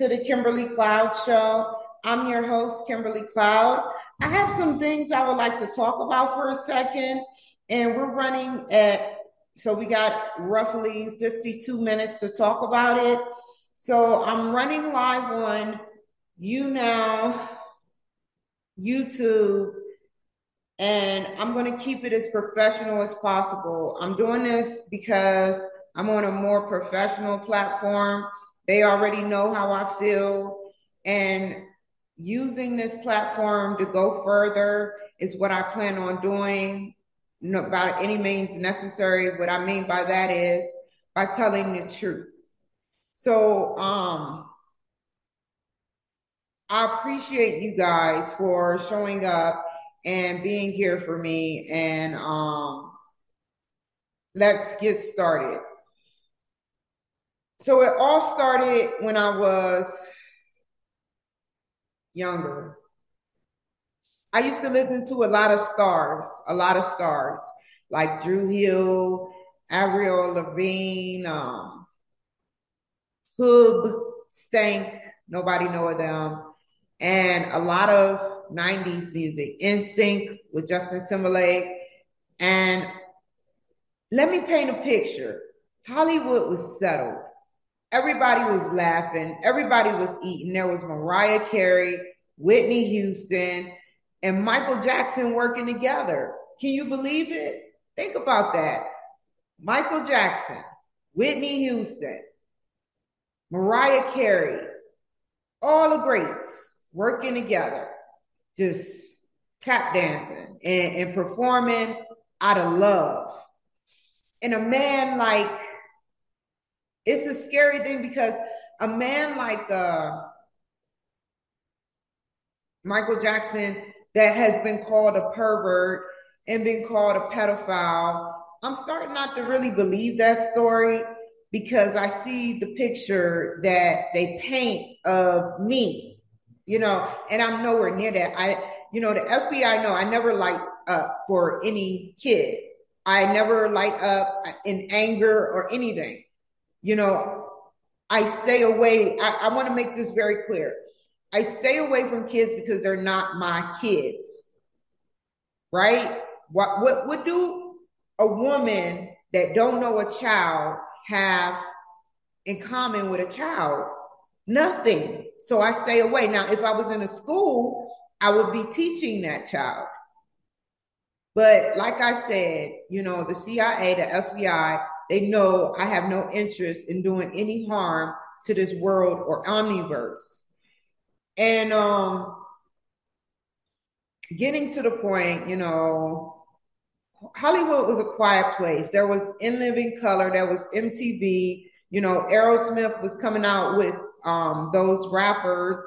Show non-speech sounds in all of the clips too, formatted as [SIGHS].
to the Kimberly Cloud Show. I'm your host, Kimberly Cloud. I have some things I would like to talk about for a second, and we're running at so we got roughly 52 minutes to talk about it. So I'm running live on YouNow, YouTube, and I'm going to keep it as professional as possible. I'm doing this because I'm on a more professional platform. They already know how I feel. And using this platform to go further is what I plan on doing by any means necessary. What I mean by that is by telling the truth. So, um, I appreciate you guys for showing up and being here for me. And um, let's get started. So it all started when I was younger. I used to listen to a lot of stars, a lot of stars, like Dru Hill, Avril Lavigne, um, Hoob, Stank, nobody know of them, and a lot of 90s music, NSYNC with Justin Timberlake. And let me paint a picture. Hollywood was settled. Everybody was laughing. Everybody was eating. There was Mariah Carey, Whitney Houston, and Michael Jackson working together. Can you believe it? Think about that. Michael Jackson, Whitney Houston, Mariah Carey, all the greats working together, just tap dancing and, and performing out of love. And a man like it's a scary thing because a man like uh, Michael Jackson that has been called a pervert and been called a pedophile, I'm starting not to really believe that story because I see the picture that they paint of me, you know, and I'm nowhere near that. I, you know, the FBI know I never light up for any kid. I never light up in anger or anything you know, I stay away. I, I want to make this very clear. I stay away from kids because they're not my kids. Right? What what would do a woman that don't know a child have in common with a child? Nothing. So I stay away. Now, if I was in a school, I would be teaching that child. But like I said, you know, the CIA, the FBI, they know I have no interest in doing any harm to this world or omniverse. And um getting to the point, you know, Hollywood was a quiet place. There was In Living Color, there was MTV, you know, Aerosmith was coming out with um those rappers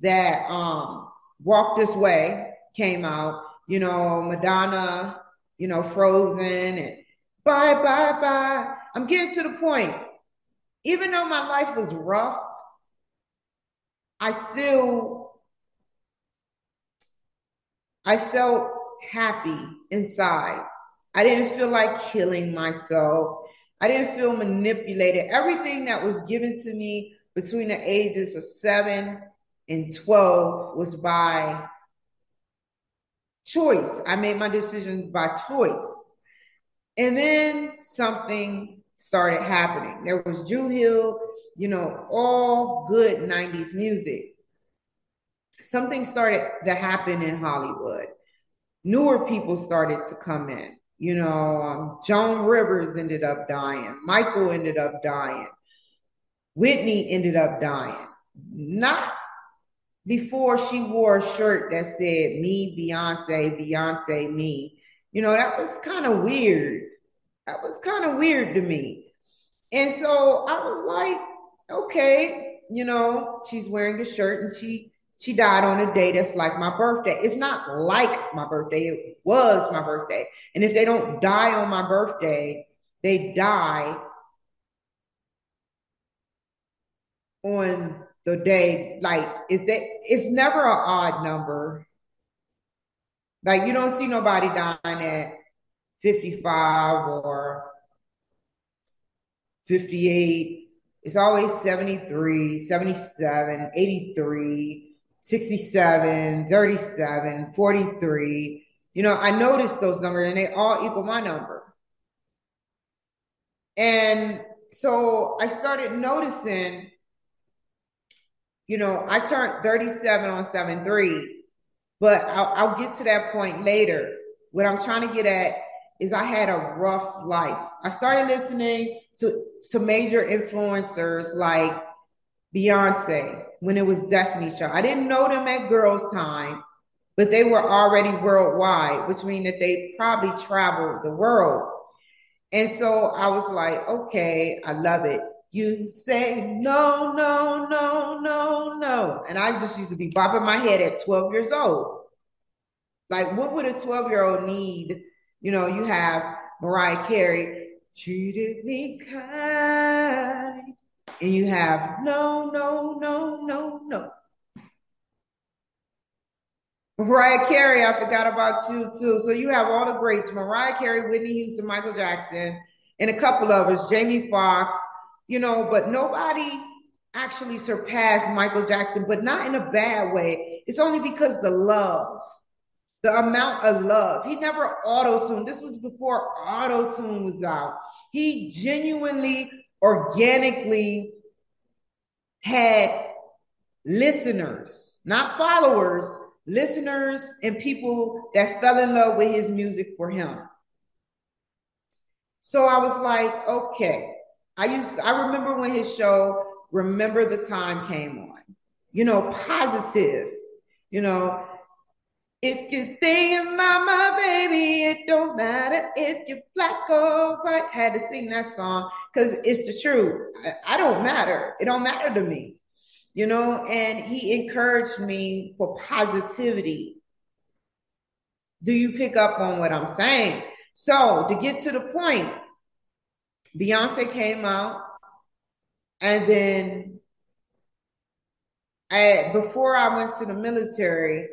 that um Walk This Way came out, you know, Madonna, you know, Frozen and Bye, bye, bye. I'm getting to the point. Even though my life was rough, I still I felt happy inside. I didn't feel like killing myself. I didn't feel manipulated. Everything that was given to me between the ages of 7 and 12 was by choice. I made my decisions by choice. And then something started happening. There was Dru Hill, you know, all good 90s music. Something started to happen in Hollywood. Newer people started to come in. You know, um, Joan Rivers ended up dying. Michael ended up dying. Whitney ended up dying. Not before she wore a shirt that said me, Beyonce, Beyonce, me. You know, that was kind of weird. That was kind of weird to me. And so I was like, okay, you know, she's wearing a shirt and she she died on a day that's like my birthday. It's not like my birthday, it was my birthday. And if they don't die on my birthday, they die on the day like if they it's never an odd number like you don't see nobody dying at 55 or 58. it's always 73, 77, 83, 67, 37, 43. You know, I noticed those numbers and they all equal my number. And so I started noticing, you know, I turned 37 on 7 3, but I'll, I'll get to that point later. What I'm trying to get at is I had a rough life. I started listening to, to major influencers like Beyonce when it was Destiny Child. I didn't know them at Girls Tyme, but they were already worldwide, which means that they probably traveled the world. And so I was like, okay, I love it. You say no, no, no, no, no. And I just used to be bopping my head at 12 years old. Like, what would a 12 year old need? You know, you have Mariah Carey, treated me kind. And you have no, no, no, no, no. Mariah Carey, I forgot about you too. So you have all the greats Mariah Carey, Whitney Houston, Michael Jackson, and a couple of us, Jamie Foxx, you know, but nobody actually surpassed Michael Jackson, but not in a bad way. It's only because the love, the amount of love. He never auto tuned. This was before auto tune was out. He genuinely, organically had listeners, not followers, listeners and people that fell in love with his music for him. So I was like, okay. I used I remember when his show Remember the Time came on. You know, positive. You know, if you're thinking mama, baby, it don't matter if you're black or white. Had to sing that song because it's the truth. I, I don't matter. It don't matter to me you know, and he encouraged me for positivity. Do you pick up on what I'm saying? So, to get to the point, Beyonce came out, and then I, before I went to the military,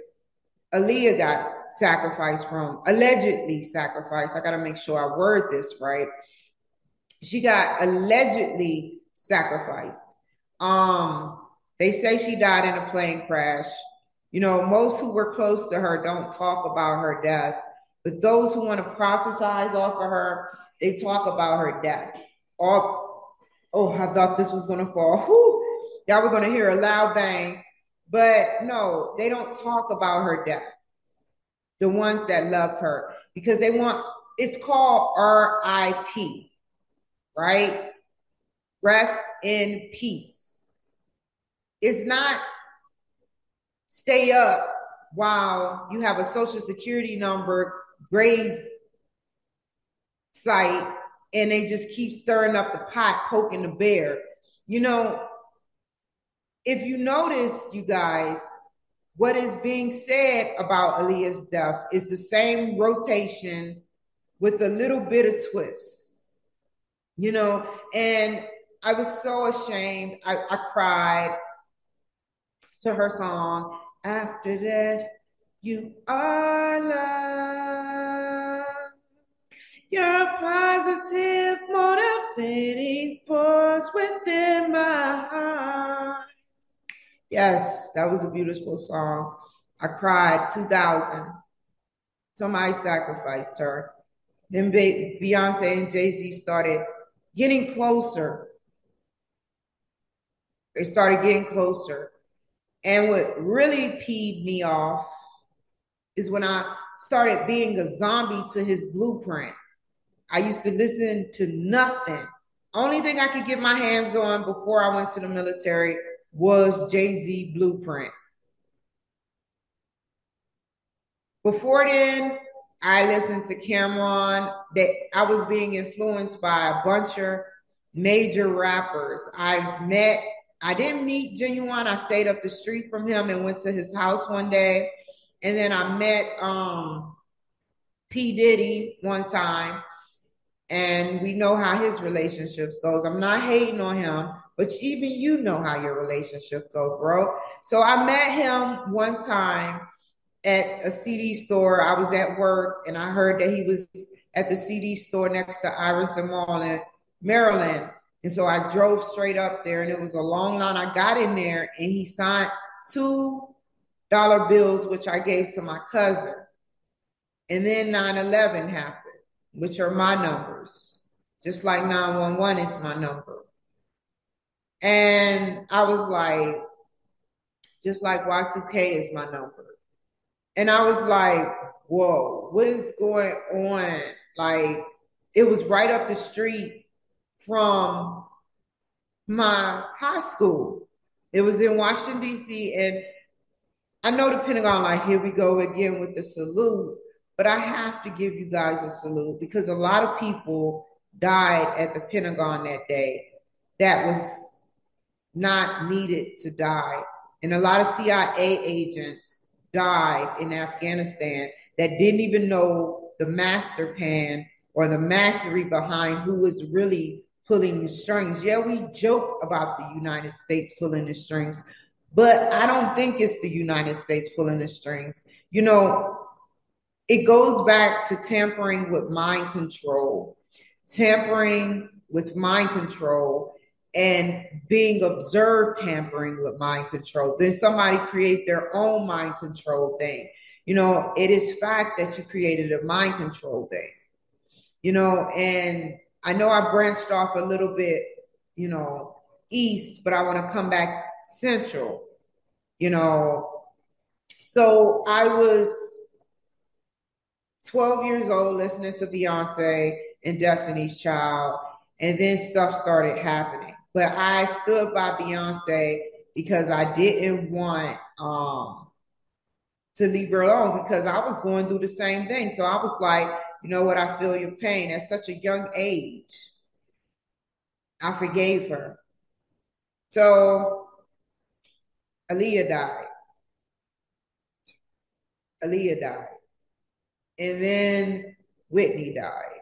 Aaliyah got sacrificed from, allegedly sacrificed. I got to make sure I word this right. She got allegedly sacrificed. Um, they say she died in a plane crash. You know, most who were close to her don't talk about her death, but those who want to prophesize off of her, they talk about her death. Oh, oh, I thought this was going to fall. Whew. Y'all were going to hear a loud bang, but no, they don't talk about her death. The ones that love her, because they want, it's called RIP, right? Rest in peace it's not stay up while you have a social security number grave site and they just keep stirring up the pot, poking the bear. You know, if you notice, you guys, what is being said about Aaliyah's death is the same rotation with a little bit of twist. You know, and I was so ashamed. I, I cried to her song, At Your Best, You Are Love. You're a positive, motivating force within my heart. Yes, that was a beautiful song. I cried 2000. Somebody sacrificed her. Then Beyonce and Jay Z started getting closer. They started getting closer. And what really peed me off is when I started being a zombie to his blueprint. I used to listen to nothing. Only thing I could get my hands on before I went to the military was Jay Z Blueprint. Before then, I listened to Cam'ron. That I was being influenced by a bunch of major rappers. I met I didn't meet Ginuwine. I stayed up the street from him and went to his house one day. And then I met um, P. Diddy one time. And we know how his relationships goes. I'm not hating on him, but even you know how your relationship go, bro. So I met him one time at a CD store. I was at work and I heard that he was at the CD store next to Iverson Mall in Maryland. And so I drove straight up there, and it was a long line. I got in there, and he signed two dollar bills, which I gave to my cousin. And then 9 11 happened, which are my numbers, just like 911 is my number. And I was like, just like Y2K is my number. And I was like, whoa, what is going on? Like, it was right up the street from my high school. It was in Washington, D.C. And I know the Pentagon, like, here we go again with the salute, but I have to give you guys a salute because a lot of people died at the Pentagon that day that was not needed to die. And a lot of CIA agents died in Afghanistan that didn't even know the master plan or the mastery behind who was really pulling the strings. Yeah, we joke about the United States pulling the strings, but I don't think it's the United States pulling the strings. You know, it goes back to tampering with mind control, tampering with mind control and being observed tampering with mind control. Then somebody create their own mind control thing. You know, it is fact that you created a mind control thing. You know, and I know I branched off a little bit, you know, east, but I want to come back central. You know, so I was 12 years old listening to Beyonce and Destiny's Child, and then stuff started happening. But I stood by Beyonce because I didn't want um, to leave her alone because I was going through the same thing. So I was like, you know what? I feel your pain at such a young age. I forgave her. So Aaliyah died. Aaliyah died. And then Whitney died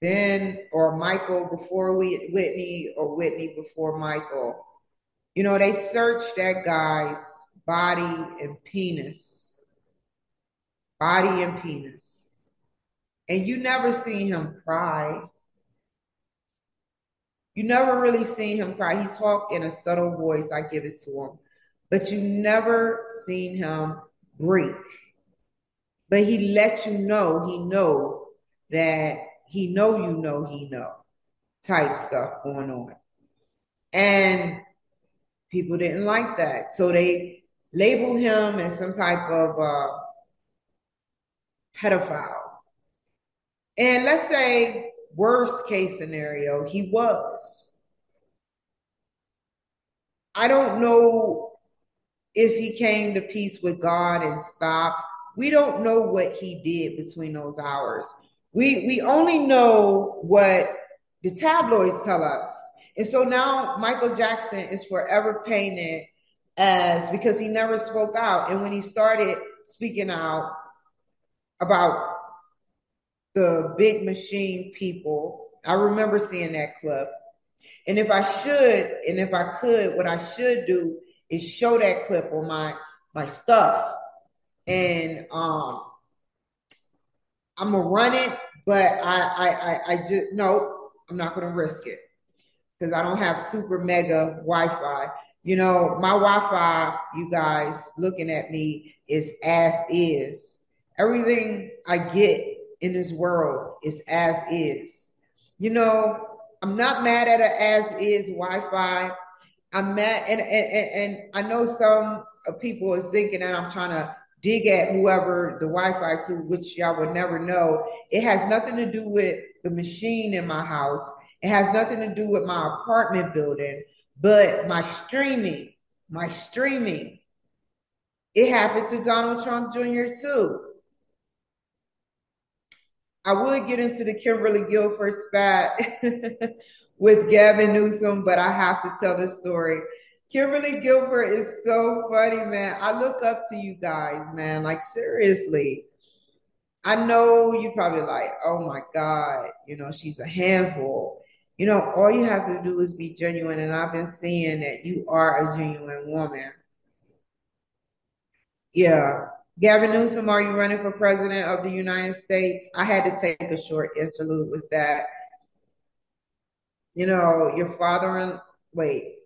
then or Michael before we, Whitney or Whitney before Michael. You know, they searched that guy's body and penis. Body and penis. And you never seen him cry. You never really seen him cry. He talked in a subtle voice, I give it to him. But you never seen him break. But he let you know he know that he know you know he know type stuff going on. And people didn't like that. So they labeled him as some type of uh, pedophile. And let's say, worst case scenario, he was. I don't know if he came to peace with God and stopped. We don't know what he did between those hours. We we only know what the tabloids tell us. And so now Michael Jackson is forever painted as because he never spoke out. And when he started speaking out about the big machine people, I remember seeing that clip. And if I should, and if I could, what I should do is show that clip on my my stuff. And um I'm gonna run it, but I I I, I just no, I'm not gonna risk it because I don't have super mega Wi-Fi. You know, my Wi-Fi, you guys looking at me is as is. Everything I get in this world is as is. You know, I'm not mad at an as is Wi-Fi. I'm mad, and and, and, and I know some people is thinking that I'm trying to dig at whoever the Wi-Fi to, which y'all would never know. It has nothing to do with the machine in my house. It has nothing to do with my apartment building, but my streaming, my streaming. It happened to Donald Trump Jr. too. I would get into the Kimberly Guilfoyle spat [LAUGHS] with Gavin Newsom, but I have to tell this story. Kimberly Guilfoyle is so funny, man. I look up to you guys, man. Like seriously. I know you probably like, oh my God, you know, she's a handful. You know, all you have to do is be genuine. And I've been seeing that you are a genuine woman. Yeah. Gavin Newsom, are you running for president of the United States? I had to take a short interlude with that. you know, your father in wait,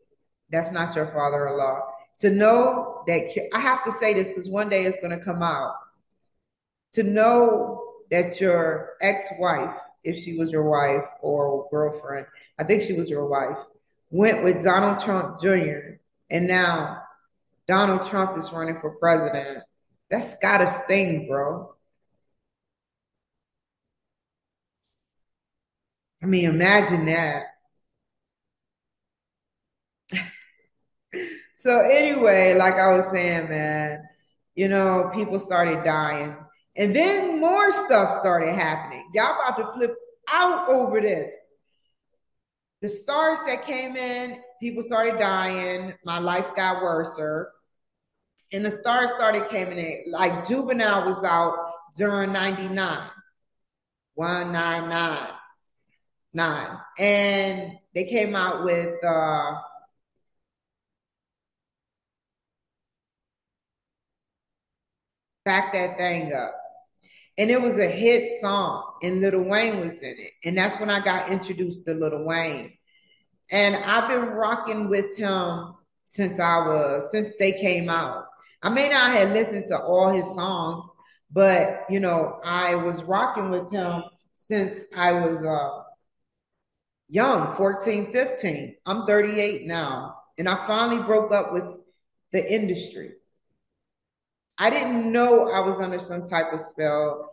that's not your father-in-law. To know that I have to say this because one day it's going to come out. To know that your ex-wife, if she was your wife or girlfriend, I think she was your wife, went with Donald Trump Jr. and now Donald Trump is running for president. That's gotta sting, bro. I mean, imagine that. So anyway, like I was saying, man, you know, people started dying. And then more stuff started happening. Y'all about to flip out over this. The stars that came in, people started dying. My life got worser. And the stars started coming in. Like Juvenile was out during 99. 199 nine. And they came out with uh Back That Thing Up. And it was a hit song, and Little Wayne was in it. And that's when I got introduced to Little Wayne. And I've been rocking with him since I was, since they came out. I may not have listened to all his songs, but you know, I was rocking with him since I was uh young, 14, 15. I'm 38 now. And I finally broke up with the industry. I didn't know I was under some type of spell.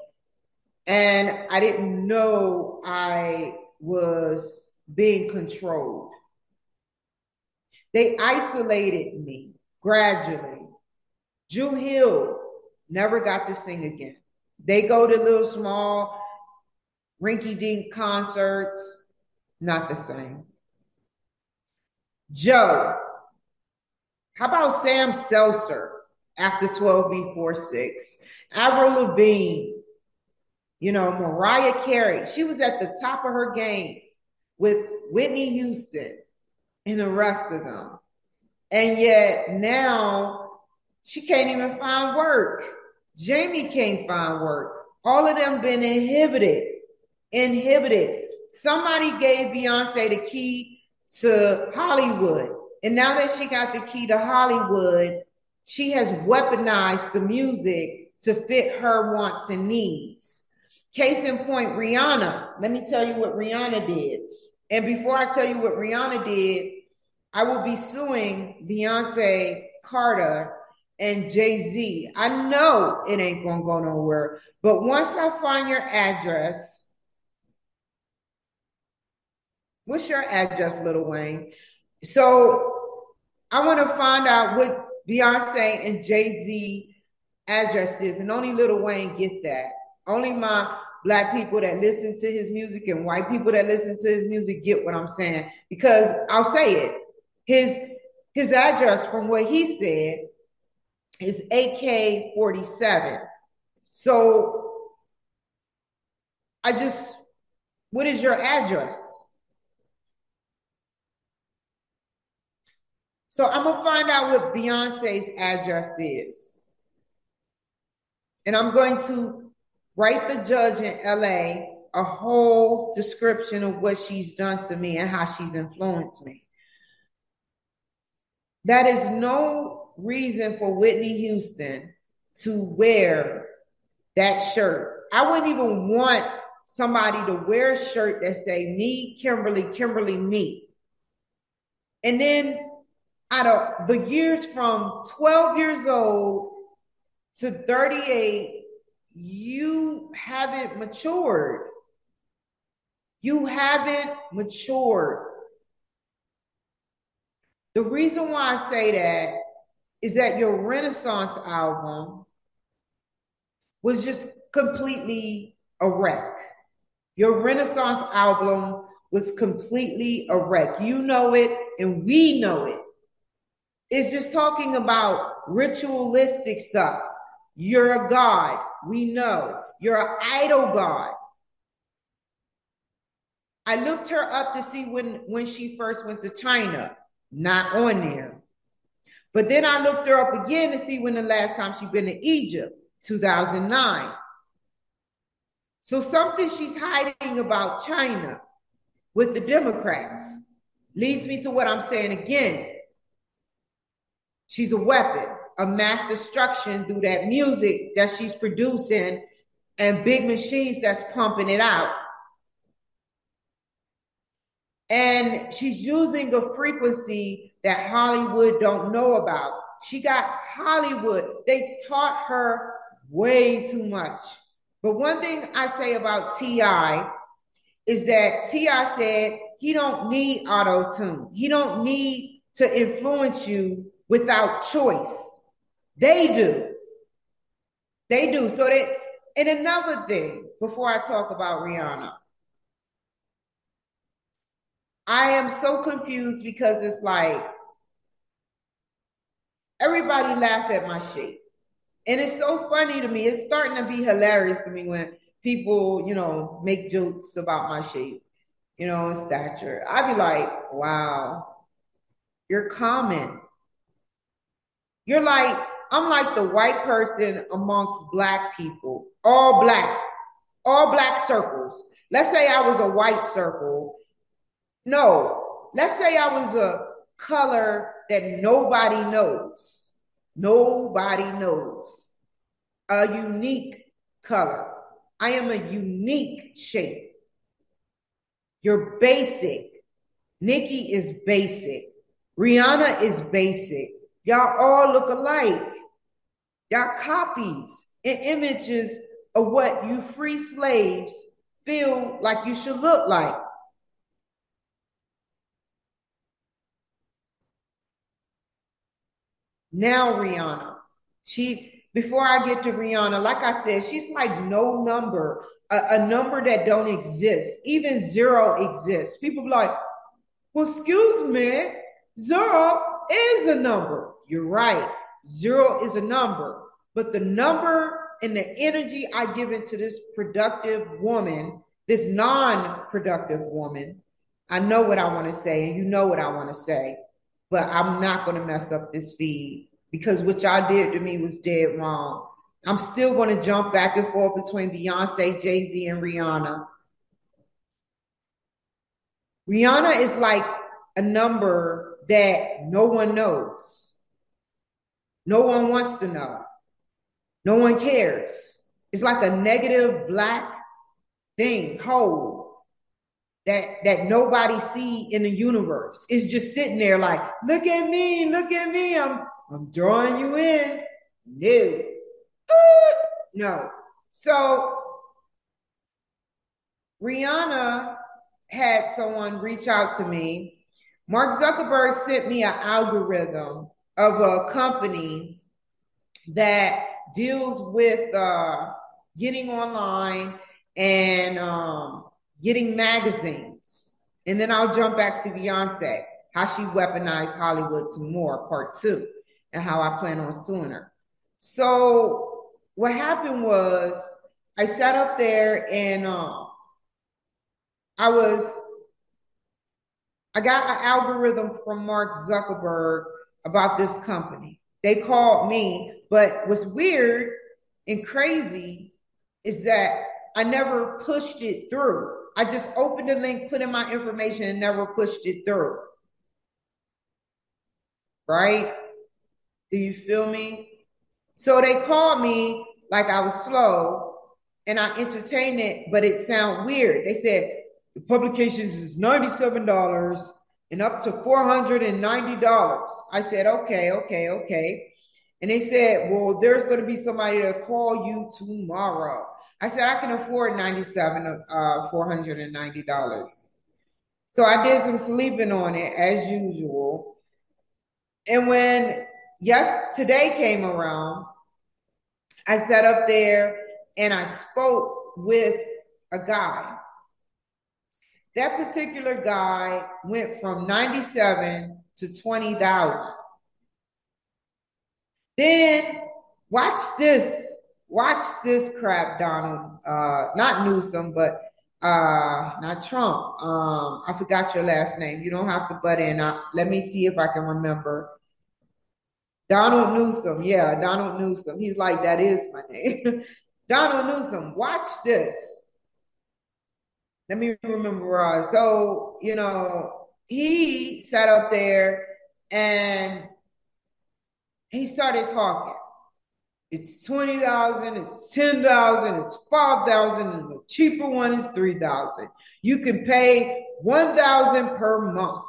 And I didn't know I was being controlled. They isolated me gradually. Dru Hill never got to sing again. They go to little small rinky dink concerts not the same. Joe, how about Sam Salter after 12 before 6? Avril Lavigne, you know, Mariah Carey, she was at the top of her game with Whitney Houston and the rest of them. And yet now she can't even find work. Jamie can't find work. All of them been inhibited, inhibited somebody gave Beyonce the key to Hollywood. And now that she got the key to Hollywood, she has weaponized the music to fit her wants and needs. Case in point, Rihanna. Let me tell you what Rihanna did. And before I tell you what Rihanna did, I will be suing Beyonce Carter and Jay Z. I know it ain't gonna go nowhere, but once I find your address, What's your address, Little Wayne? So I want to find out what Beyonce and Jay Z address is, and only Lil Wayne get that. Only my black people that listen to his music and white people that listen to his music get what I'm saying. Because I'll say it. His his address from what he said is AK 47. So I just what is your address? So I'm gonna find out what Beyonce's address is. And I'm going to write the judge in LA a whole description of what she's done to me and how she's influenced me. That is no reason for Whitney Houston to wear that shirt. I wouldn't even want somebody to wear a shirt that say me, Kimberly, Kimberly, me. And then out of the years from 12 years old to 38, you haven't matured. You haven't matured. The reason why I say that is that your Renaissance album was just completely a wreck. Your Renaissance album was completely a wreck. You know it, and we know it. It's just talking about ritualistic stuff. You're a God. We know. You're an idol God. I looked her up to see when, when she first went to China. Not on there. But then I looked her up again to see when the last time she'd been to Egypt, 2009. So something she's hiding about China. with the Democrats. Leads me to what I'm saying again. She's a weapon of mass destruction through that music that she's producing and big machines that's pumping it out. And she's using a frequency that Hollywood don't know about. She got Hollywood. They taught her way too much. But one thing I say about T.I. is that T.I. said he don't need auto tune. He don't need to influence you without choice. They do. They do. So that, and another thing before I talk about Rihanna, I am so confused because it's like everybody laugh at my shape. And it's so funny to me. It's starting to be hilarious to me when people, you know, make jokes about my shape, you know, and stature. I'd be like, wow, you're common. You're like, I'm like the white person amongst black people, all black, all black circles. Let's say I was a white circle. No, let's say I was a color that nobody knows. Nobody knows. A unique color. I am a unique shape. You're basic. Nikki is basic. Rihanna is basic. Y'all all look alike. Y'all copies and images of what you free slaves feel like you should look like. Now, Rihanna, she, before I get to Rihanna, like I said, she's like no number, a, a number that don't exist. Even zero exists. People be like, well, excuse me, zero is a number. You're right. Zero is a number. But the number and the energy I give into this productive woman, this non productive woman, I know what I want to say, and you know what I want to say but I'm not going to mess up this feed because what y'all did to me was dead wrong. I'm still going to jump back and forth between Beyonce, Jay Z, and Rihanna. Rihanna is like a number that no one knows. No one wants to know. No one cares. It's like a negative black thing, hole that that nobody see in the universe. It's just sitting there like, look at me, look at me. I'm I'm drawing you in. No. [LAUGHS] no. So Rihanna had someone reach out to me. Mark Zuckerberg sent me an algorithm of a company that deals with uh, getting online and um, getting magazines. And then I'll jump back to Beyonce, how she weaponized Hollywood some more, part two, and how I plan on suing her. So what happened was I sat up there and um, I was, I got an algorithm from Mark Zuckerberg about this company. They called me, but what's weird and crazy is that I never pushed it through. I just opened the link, put in my information, and never pushed it through. Right? Do you feel me? So they called me like I was slow and I entertained it, but it sounded weird. They said the publications is $97 and up to $490. I said, okay, okay, okay. And they said, well, there's going to be somebody to call you tomorrow. I said I can afford ninety-seven, uh, four hundred and ninety dollars. So I did some sleeping on it as usual. And when yes today came around, I sat up there and I spoke with a guy. That particular guy went from 97 to 20,000. Then watch this watch this crap, Donald. Uh, not Newsom, but uh, not Trump. Um, I forgot your last name. You don't have to butt in. Uh, let me see if I can remember. Donald Newsom. Yeah, Donald Newsom. He's like, that is my name. [LAUGHS] Donald Newsom, watch this. Let me remember. So, you know, he sat up there and he started talking. It's 20,000, it's 10,000, it's 5,000, and the cheaper one is 3,000. You can pay 1,000 per month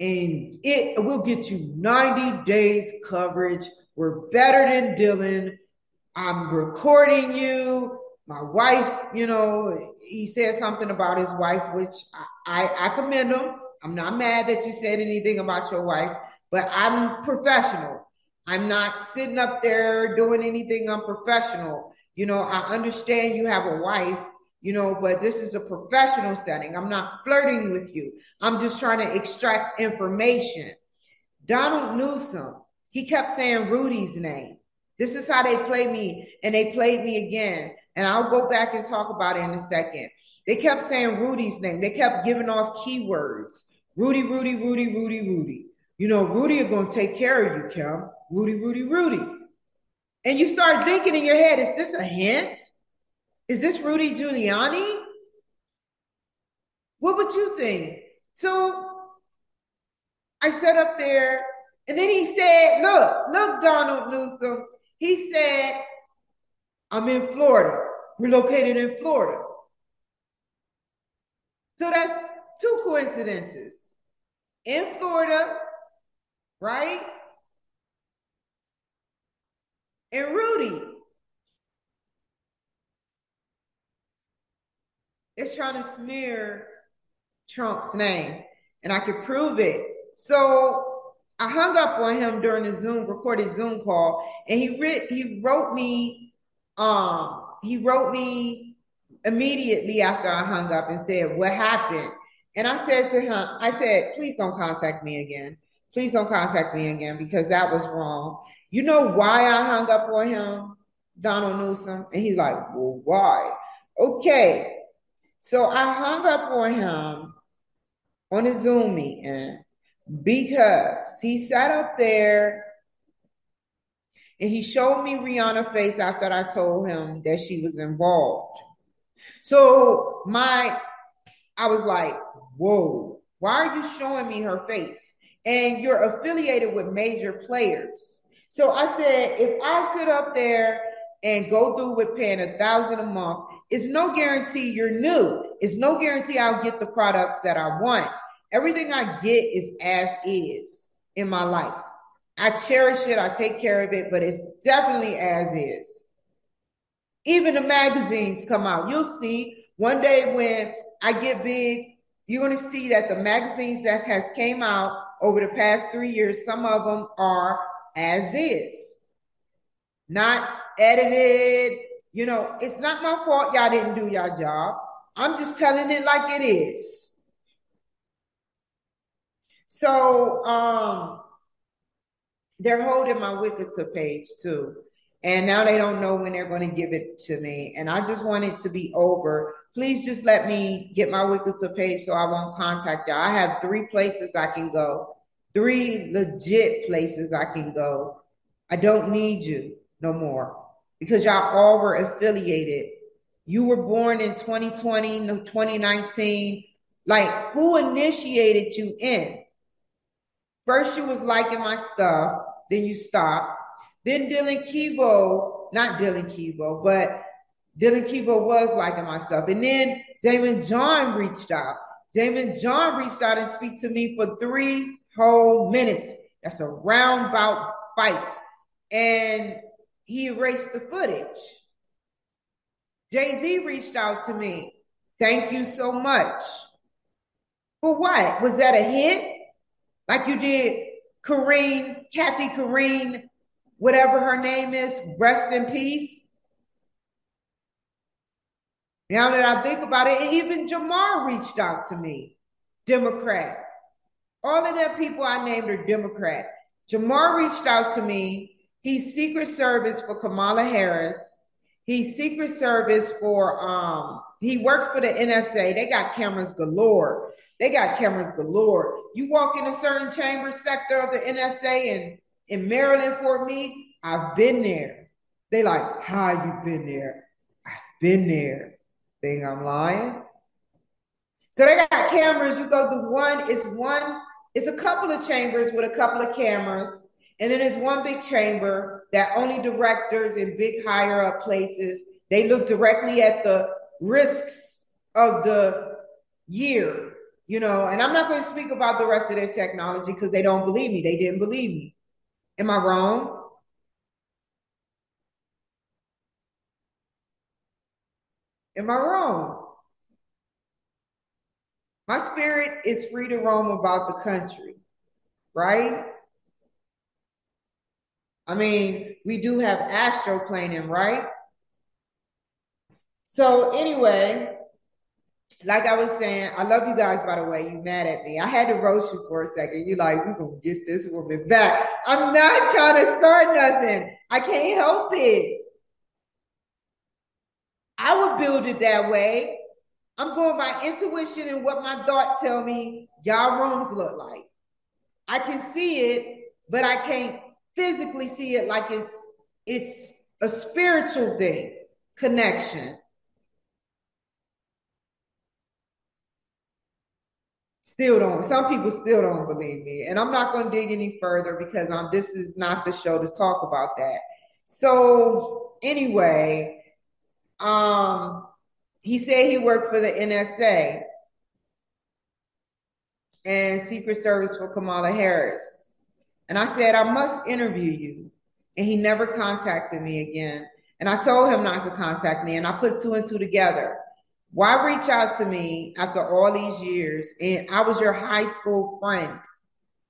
and it will get you 90 days coverage. We're better than Dylan. I'm recording you. My wife, you know, he said something about his wife, which I, I, I commend him. I'm not mad that you said anything about your wife, but I'm professional. I'm not sitting up there doing anything unprofessional. You know, I understand you have a wife, you know, but this is a professional setting. I'm not flirting with you. I'm just trying to extract information. Donald Newsom, he kept saying Rudy's name. This is how they play me, and they played me again. And I'll go back and talk about it in a second. They kept saying Rudy's name. They kept giving off keywords. Rudy, Rudy, Rudy, Rudy, Rudy. You know, Rudy are going to take care of you, Kim. Rudy, Rudy, Rudy. And you start thinking in your head, is this a hint? Is this Rudy Giuliani? What would you think? So I sat up there and then he said, Look, look, Donald Newsom. He said, I'm in Florida. We're located in Florida. So that's two coincidences. In Florida, right? And Rudy. They're trying to smear Trump's name, and I could prove it. So I hung up on him during the Zoom recorded Zoom call, and he re- he wrote me um he wrote me immediately after I hung up and said what happened. And I said to him, I said, please don't contact me again. Please don't contact me again because that was wrong. You know why I hung up on him, Donald Newsom? And he's like, well, why? Okay. So I hung up on him on a Zoom meeting because he sat up there and he showed me Rihanna's face after I told him that she was involved. So my, I was like, whoa, why are you showing me her face? And you're affiliated with major players. So I said, if I sit up there and go through with paying a thousand a month, it's no guarantee you're new. It's no guarantee I'll get the products that I want. Everything I get is as is in my life. I cherish it, I take care of it, but it's definitely as is. Even the magazines come out. You'll see one day when I get big, you're going to see that the magazines that has came out over the past three years, some of them are as is, not edited. You know, it's not my fault y'all didn't do your job. I'm just telling it like it is. So, um, they're holding my Wikipedia page too. And now they don't know when they're going to give it to me. And I just want it to be over. Please just let me get my Wikipedia page so I won't contact y'all. I have three places I can go, three legit places I can go. I don't need you no more because y'all all were affiliated. You were born in 2020, 2019. Like, who initiated you in? First, you was liking my stuff, then you stopped. Then Dylan Kivo, not Dylan Kivo, but Dylan Kivo was liking my stuff. And then Daymond John reached out. Daymond John reached out and speak to me for three whole minutes. That's a roundabout fight. And he erased the footage. Jay Z reached out to me. Thank you so much. For what? Was that a hit? Like you did Kareen, Kathy Kareen, whatever her name is, rest in peace. Now that I think about it, even Jamar reached out to me, Democrat. All of them people I named are Democrat. Jamar reached out to me. He's Secret Service for Kamala Harris. He's Secret Service for um he works for the NSA. They got cameras galore. They got cameras galore. You walk in a certain chamber sector of the NSA in, in Maryland, Fort Meade, I've been there. They like, how you been there? I've been there. Think I'm lying? So they got cameras. You go to one, it's one, it's a couple of chambers with a couple of cameras. And then there's one big chamber that only directors and big higher up places, they look directly at the risks of the year, you know. And I'm not going to speak about the rest of their technology because they don't believe me. They didn't believe me. Am I wrong? Am I wrong? My spirit is free to roam about the country, right? I mean, we do have astroplaning, right? So anyway, like I was saying, I love you guys, by the way. You mad at me. I had to roast you for a second. You like, we're gonna get this woman back. I'm not trying to start nothing. I can't help it. I would build it that way. I'm going by intuition and what my thoughts tell me y'all rooms look like. I can see it, but I can't physically see it like it's it's a spiritual thing, connection. Still don't. Some people still don't believe me, and I'm not going to dig any further because this is not the show to talk about that. So anyway, um, he said he worked for the NSA and Secret Service for Kamala Harris. And I said, I must interview you. And he never contacted me again. And I told him not to contact me. And I put two and two together. Why reach out to me after all these years? And I was your high school friend.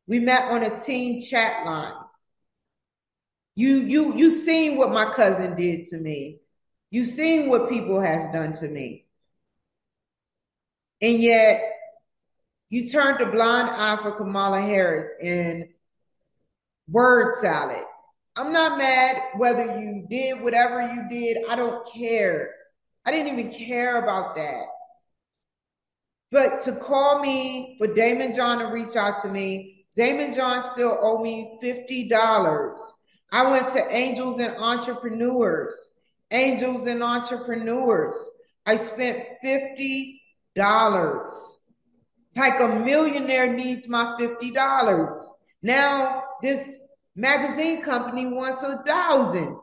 We met on a teen chat line. You you you seen what my cousin did to me. You seen what people has done to me. And yet you turned a blind eye for Kamala Harris and word salad. I'm not mad whether you did whatever you did. I don't care. I didn't even care about that. But to call me for Daymond John to reach out to me, Daymond John still owe me $50. I went to Angels and Entrepreneurs. Angels and Entrepreneurs. I spent $50. Like a millionaire needs my $50. Now this magazine company wants a thousand.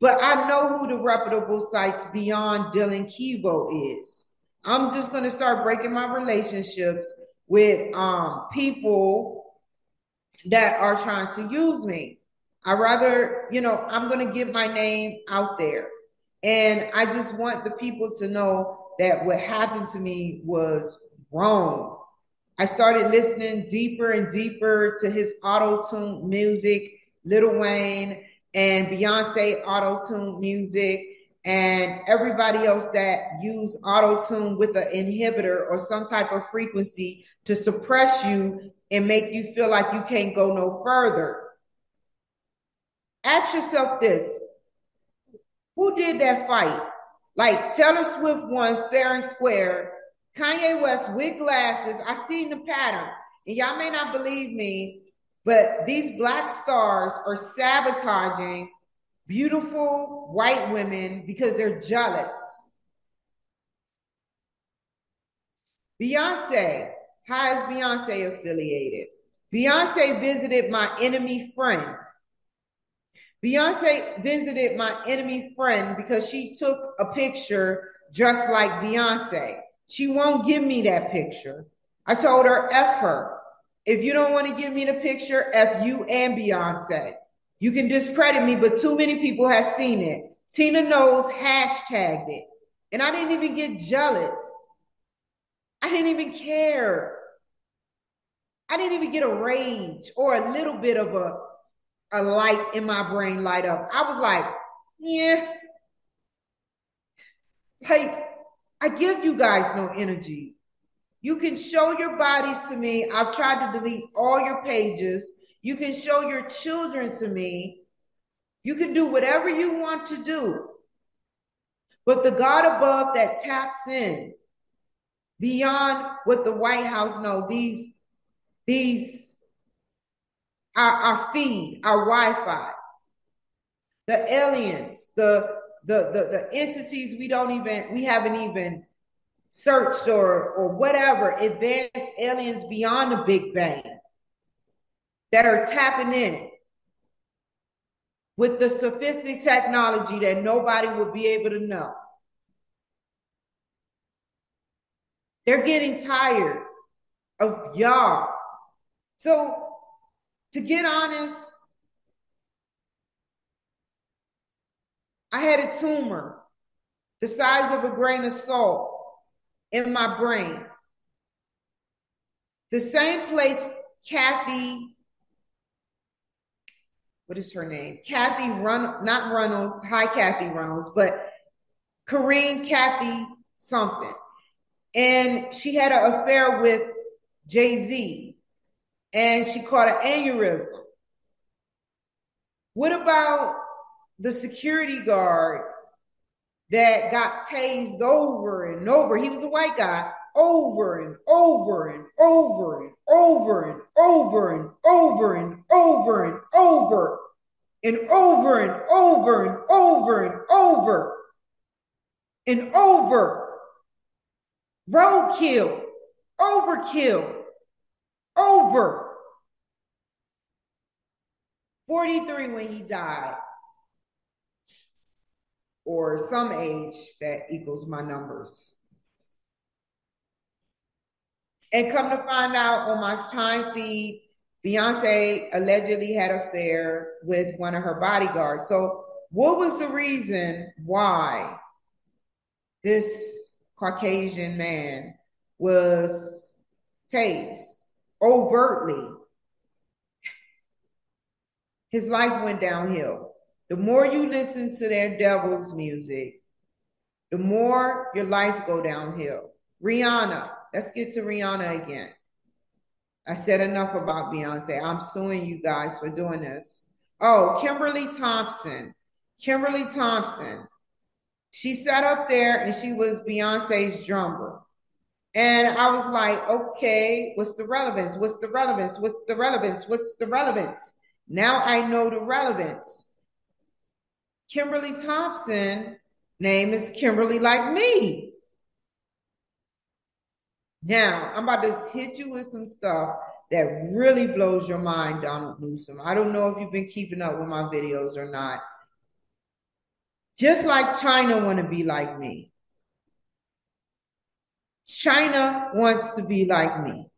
But I know who the reputable sites beyond Dylan Kibo is. I'm just going to start breaking my relationships with um, people that are trying to use me. I rather, you know, I'm going to get my name out there. And I just want the people to know that what happened to me was wrong. I started listening deeper and deeper to his auto tune music, Lil Wayne and Beyonce auto tune music, and everybody else that use auto tune with an inhibitor or some type of frequency to suppress you and make you feel like you can't go no further. Ask yourself this who did that fight? Like Taylor Swift won fair and square Kanye West with glasses. I seen the pattern. And y'all may not believe me, but these black stars are sabotaging beautiful white women because they're jealous. Beyonce, how is Beyonce affiliated? Beyonce visited my enemy friend. Beyonce visited my enemy friend because she took a picture dressed like Beyonce. She won't give me that picture. I told her, F her. If you don't want to give me the picture, F you and Beyonce. You can discredit me, but too many people have seen it. Tina Knowles hashtagged it. And I didn't even get jealous. I didn't even care. I didn't even get a rage or a little bit of a, a light in my brain light up. I was like, yeah. Like, I give you guys no energy. You can show your bodies to me. I've tried to delete all your pages. You can show your children to me. You can do whatever you want to do. But the God above that taps in beyond what the White House know, these, these, our, our feed, our Wi-Fi, the aliens, the the, the, the entities we don't even, we haven't even searched or or whatever advanced aliens beyond the Big Bang that are tapping in with the sophisticated technology that nobody will be able to know. They're getting tired of y'all. So, to get honest, I had a tumor the size of a grain of salt in my brain. The same place Kathy, what is her name? Kathy Run, not Reynolds, hi Kathy Reynolds, but Corinne Kathy something. And she had an affair with Jay Z and she caught an aneurysm. What about the security guard that got tased over and over? He was a white guy, over and over and over and over and over and over and over and over and over and over and over and over and over. Roadkill, overkill, over. 43 when he died, or some age that equals my numbers. And come to find out on my time feed, Beyonce allegedly had an affair with one of her bodyguards. So, what was the reason why this Caucasian man was tased overtly? His life went downhill. The more you listen to their devil's music, the more your life go downhill. Rihanna, let's get to Rihanna again. I said enough about Beyonce. I'm suing you guys for doing this. Oh, Kimberly Thompson. Kimberly Thompson. She sat up there and she was Beyonce's drummer. And I was like, okay, what's the relevance? What's the relevance? What's the relevance? What's the relevance? Now I know the relevance. Kimberly Thompson, name is Kimberly like me. Now, I'm about to hit you with some stuff that really blows your mind, Donald Newsom. I don't know if you've been keeping up with my videos or not. Just like China want to be like me. China wants to be like me.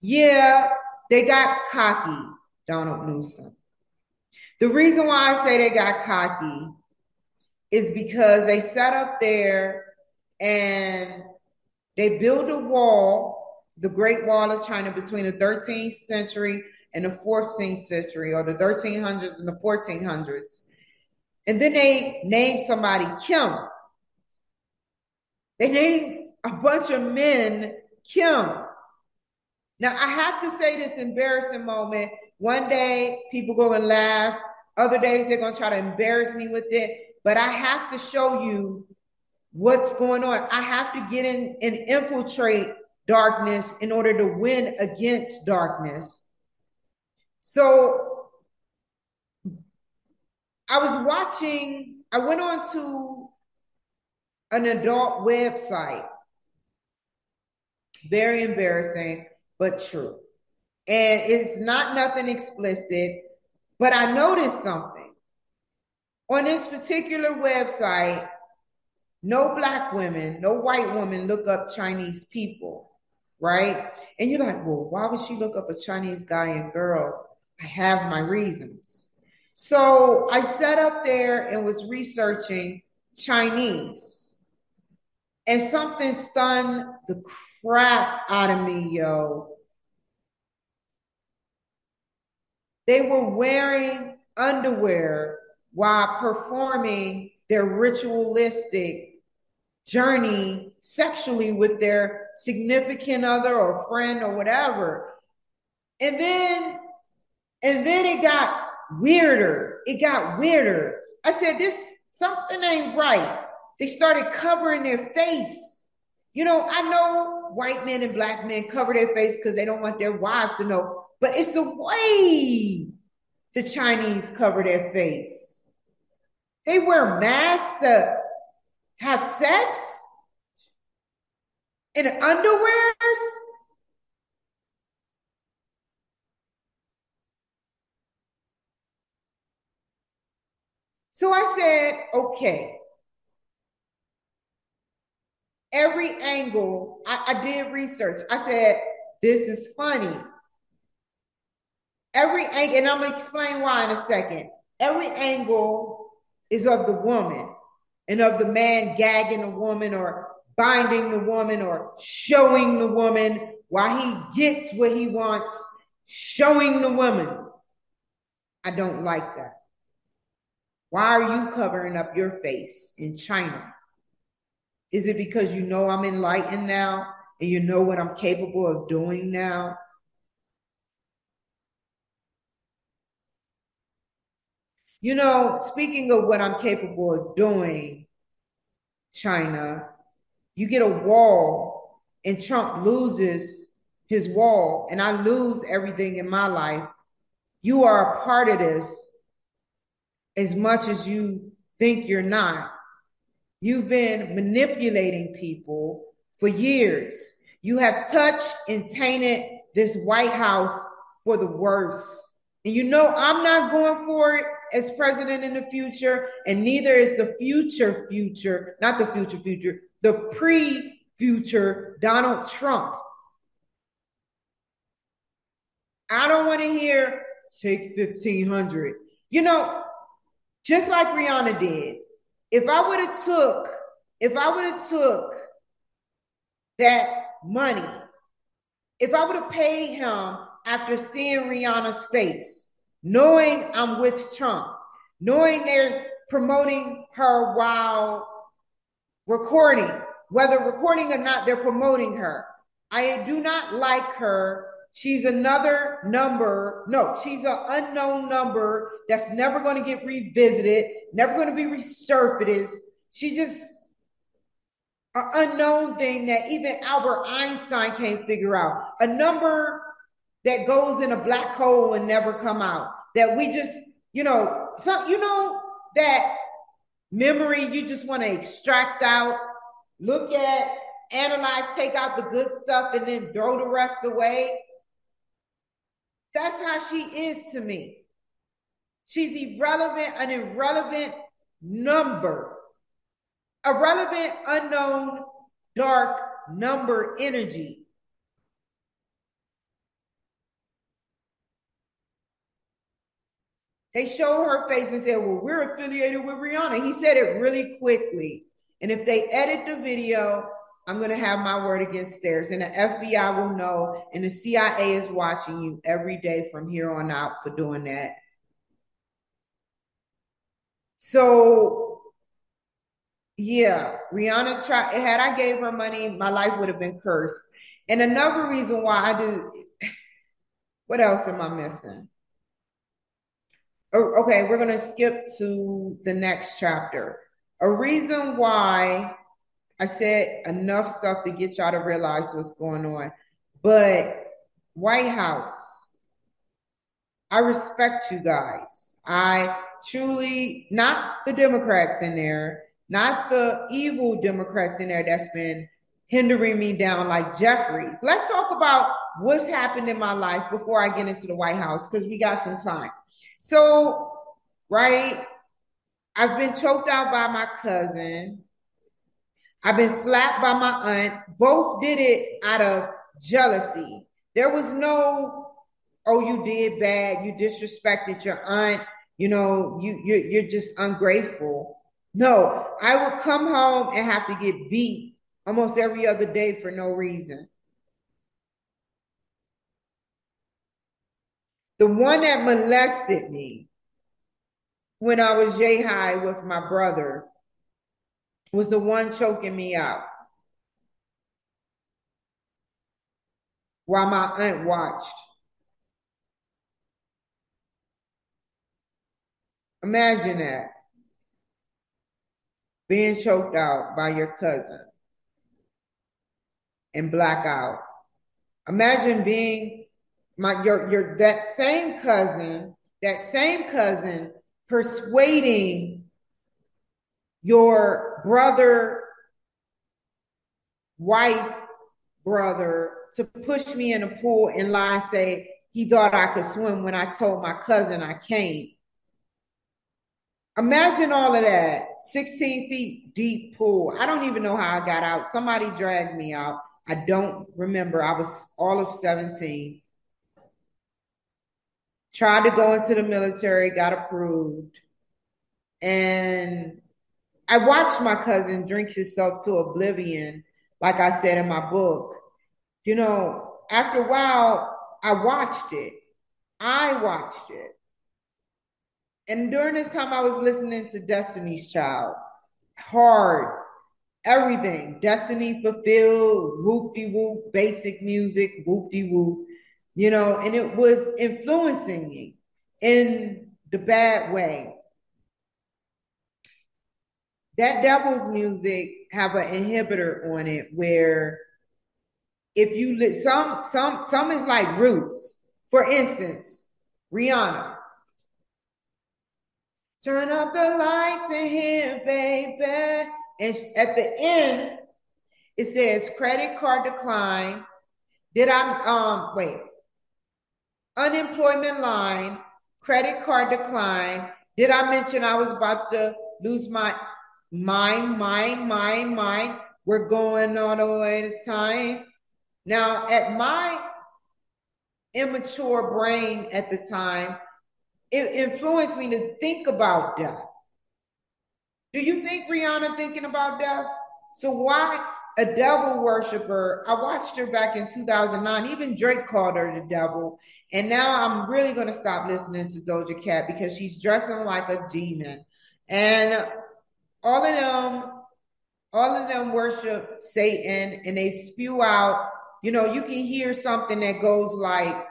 Yeah, they got cocky, Donald Newsom. The reason why I say they got cocky is because they sat up there and they built a wall, the Great Wall of China, between the 13th century and the 14th century, or the 1300s and the 1400s. And then they named somebody Kim. They named a bunch of men Kim. Now, I have to say this embarrassing moment. One day, people go and laugh. Other days, they're going to try to embarrass me with it. But I have to show you what's going on. I have to get in and infiltrate darkness in order to win against darkness. So I was watching, I went on to an adult website. Very embarrassing, but true. And it's not nothing explicit, but I noticed something. On this particular website, no black women, no white woman look up Chinese people, right? And you're like, well, why would she look up a Chinese guy and girl? I have my reasons. So I sat up there and was researching Chinese. And something stunned the crap out of me, yo. They were wearing underwear while performing their ritualistic journey sexually with their significant other or friend or whatever. And then, and then it got weirder. It got weirder. I said, this something ain't right. They started covering their face. You know, I know white men and black men cover their face because they don't want their wives to know, but it's the way the Chinese cover their face. They wear masks to have sex. in underwears. So I said, okay. Every angle, I, I did research. I said, this is funny. Every angle, and I'm gonna explain why in a second. Every angle is of the woman and of the man gagging a woman or binding the woman or showing the woman why he gets what he wants, showing the woman. I don't like that. Why are you covering up your face in China? Is it because you know I'm enlightened now and you know what I'm capable of doing now? You know, speaking of what I'm capable of doing, China, you get a wall and Trump loses his wall and I lose everything in my life. You are a part of this as much as you think you're not. You've been manipulating people for years. You have touched and tainted this White House for the worst. And you know, I'm not going for it as president in the future, and neither is the future future, not the future future, the pre future Donald Trump. I don't want to hear take 1500. You know, just like Rihanna did, if I would have took, if I would have took that money, if I would have paid him after seeing Rihanna's face, knowing I'm with Trump, knowing they're promoting her while recording, whether recording or not, they're promoting her. I do not like her. She's another number. No, she's an unknown number that's never going to get revisited, never going to be resurfaced. She just an unknown thing that even Albert Einstein can't figure out. A number that goes in a black hole and never come out. That we just, you know, some you know that memory you just want to extract out, look at, analyze, take out the good stuff, and then throw the rest away. That's how she is to me. She's irrelevant, an irrelevant number, irrelevant, unknown, dark number energy. They showed her face and said, Well, we're affiliated with Rihanna. He said it really quickly. And if they edit the video, I'm going to have my word against theirs. And the FBI will know. And the CIA is watching you every day from here on out for doing that. So, yeah, Rihanna tried. Had I gave her money, my life would have been cursed. And another reason why I do. [SIGHS] What else am I missing? Oh, okay, we're going to skip to the next chapter. A reason why I said enough stuff to get y'all to realize what's going on. But White House, I respect you guys. I truly, not the Democrats in there, not the evil Democrats in there that's been hindering me down like Jeffries. Let's talk about what's happened in my life before I get into the White House because we got some time. So, right, I've been choked out by my cousin. I've been slapped by my aunt. Both did it out of jealousy. There was no, oh, you did bad. You disrespected your aunt. You know, you you're, you're just ungrateful. No, I would come home and have to get beat almost every other day for no reason. The one that molested me when I was J high with my brother was the one choking me out while my aunt watched. Imagine that being choked out by your cousin and blackout. Imagine being my your your that same cousin, that same cousin persuading your brother wife brother to push me in the pool and lie and say he thought I could swim when I told my cousin I can't. Imagine all of that 16 feet deep pool. I don't even know how I got out. Somebody dragged me out. I don't remember. I was all of 17. Tried to go into the military, got approved. And I watched my cousin drink himself to oblivion, like I said in my book. You know, after a while, I watched it. I watched it. And during this time, I was listening to Destiny's Child, hard, everything. Destiny fulfilled, whoop de whoop, basic music, whoop de whoop, you know, and it was influencing me in the bad way. That devil's music have an inhibitor on it where if you li- some some some is like roots. For instance, Rihanna. Turn up the lights in here, baby. And at the end, it says credit card decline. Did I um wait? Unemployment line, credit card decline. Did I mention I was about to lose my mind, mind, mind, mind? We're going all the way this time. Now, at my immature brain at the time, it influenced me to think about death. Do you think Rihanna thinking about death? So why a devil worshiper? I watched her back in 2009. Even Drake called her the devil. And now I'm really going to stop listening to Doja Cat because she's dressing like a demon. And all of them, all of them worship Satan and they spew out you know, you can hear something that goes like,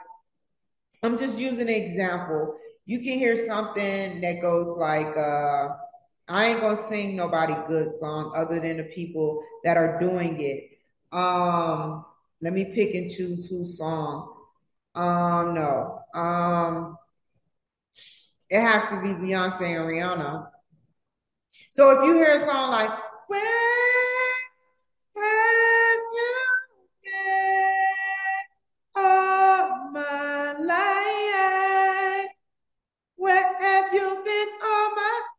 I'm just using an example. You can hear something that goes like, uh, I ain't gonna sing nobody good song other than the people that are doing it. Um, let me pick and choose whose song. Um, no. Um, it has to be Beyonce and Rihanna. So if you hear a song like, Where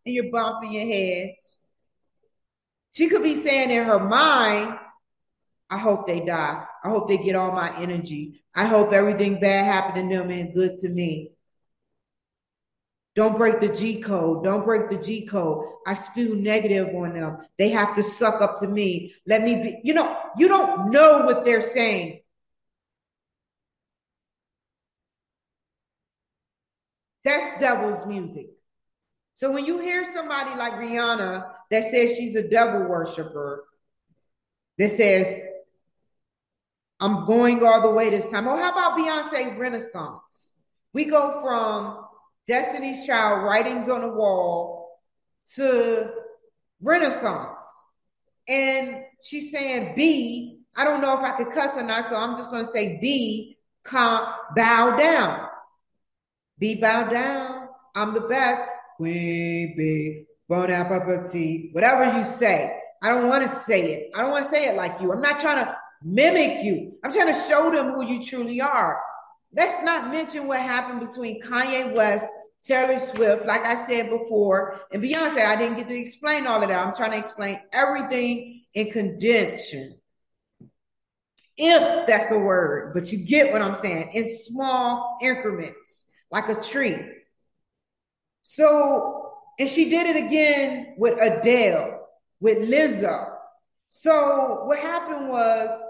and you're bumping your heads. She could be saying in her mind, I hope they die. I hope they get all my energy. I hope everything bad happened to them and good to me. Don't break the G code. Don't break the G code. I spew negative on them. They have to suck up to me. Let me be, you know, you don't know what they're saying. That's devil's music. So when you hear somebody like Rihanna that says she's a devil worshiper, that says, I'm going all the way this time. Or how about Beyonce Renaissance? We go from Destiny's Child writings on the wall to Renaissance. And she's saying, B, I don't know if I could cuss or not, so I'm just going to say B, come bow down. Be bow down. I'm the best. Queen bee, bon appetit, whatever you say. I don't want to say it. I don't want to say it like you. I'm not trying to mimic you. I'm trying to show them who you truly are. Let's not mention what happened between Kanye West, Taylor Swift, like I said before, and Beyonce. I didn't get to explain all of that. I'm trying to explain everything in condension. If that's a word, but you get what I'm saying in small increments like a tree. So, and she did it again with Adele, with Lizzo. So, what happened was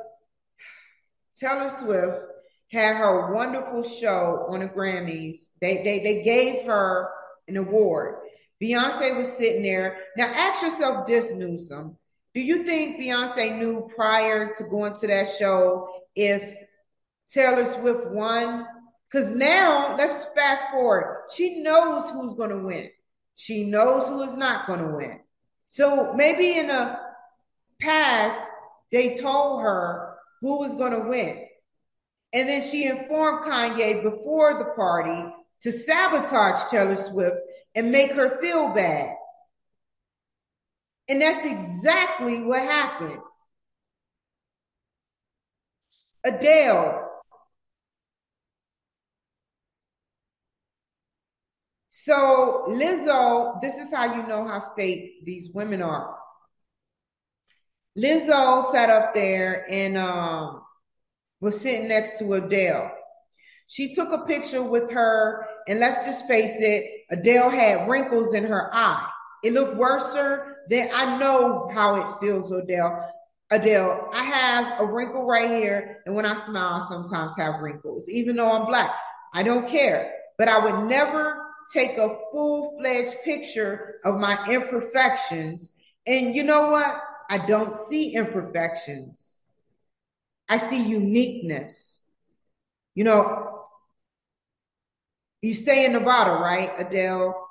Taylor Swift had her wonderful show on the Grammys. They, they, they gave her an award. Beyonce was sitting there. Now, ask yourself this, Newsom. Do you think Beyonce knew prior to going to that show if Taylor Swift won because now let's fast forward. She knows who's going to win. She knows who is not going to win. So maybe in the past, they told her who was going to win. And then she informed Kanye before the party to sabotage Taylor Swift and make her feel bad. And that's exactly what happened. Adele. So Lizzo, this is how you know how fake these women are. Lizzo sat up there and um, was sitting next to Adele. She took a picture with her, and let's just face it, Adele had wrinkles in her eye. It looked worse than I know how it feels, Adele. Adele, I have a wrinkle right here, and when I smile, I sometimes have wrinkles, even though I'm black. I don't care, but I would never take a full fledged picture of my imperfections. And you know what? I don't see imperfections. I see uniqueness. You know, you stay in Nevada, right, Adele?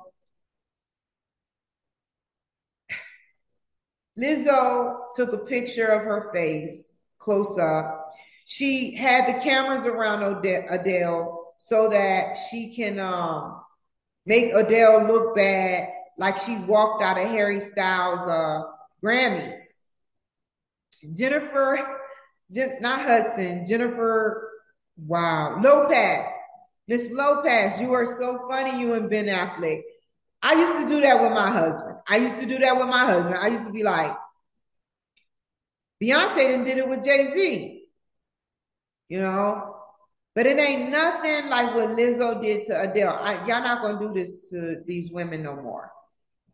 Lizzo took a picture of her face close up. She had the cameras around Adele so that she can um, make Adele look bad, like she walked out of Harry Styles' uh, Grammys. Jennifer, Jen, not Hudson, Jennifer, wow, Lopez. Miss Lopez, you are so funny, you and Ben Affleck. I used to do that with my husband. I used to do that with my husband. I used to be like, Beyonce didn't did it with Jay Z, you know. But it ain't nothing like what Lizzo did to Adele. I, y'all not gonna do this to these women no more.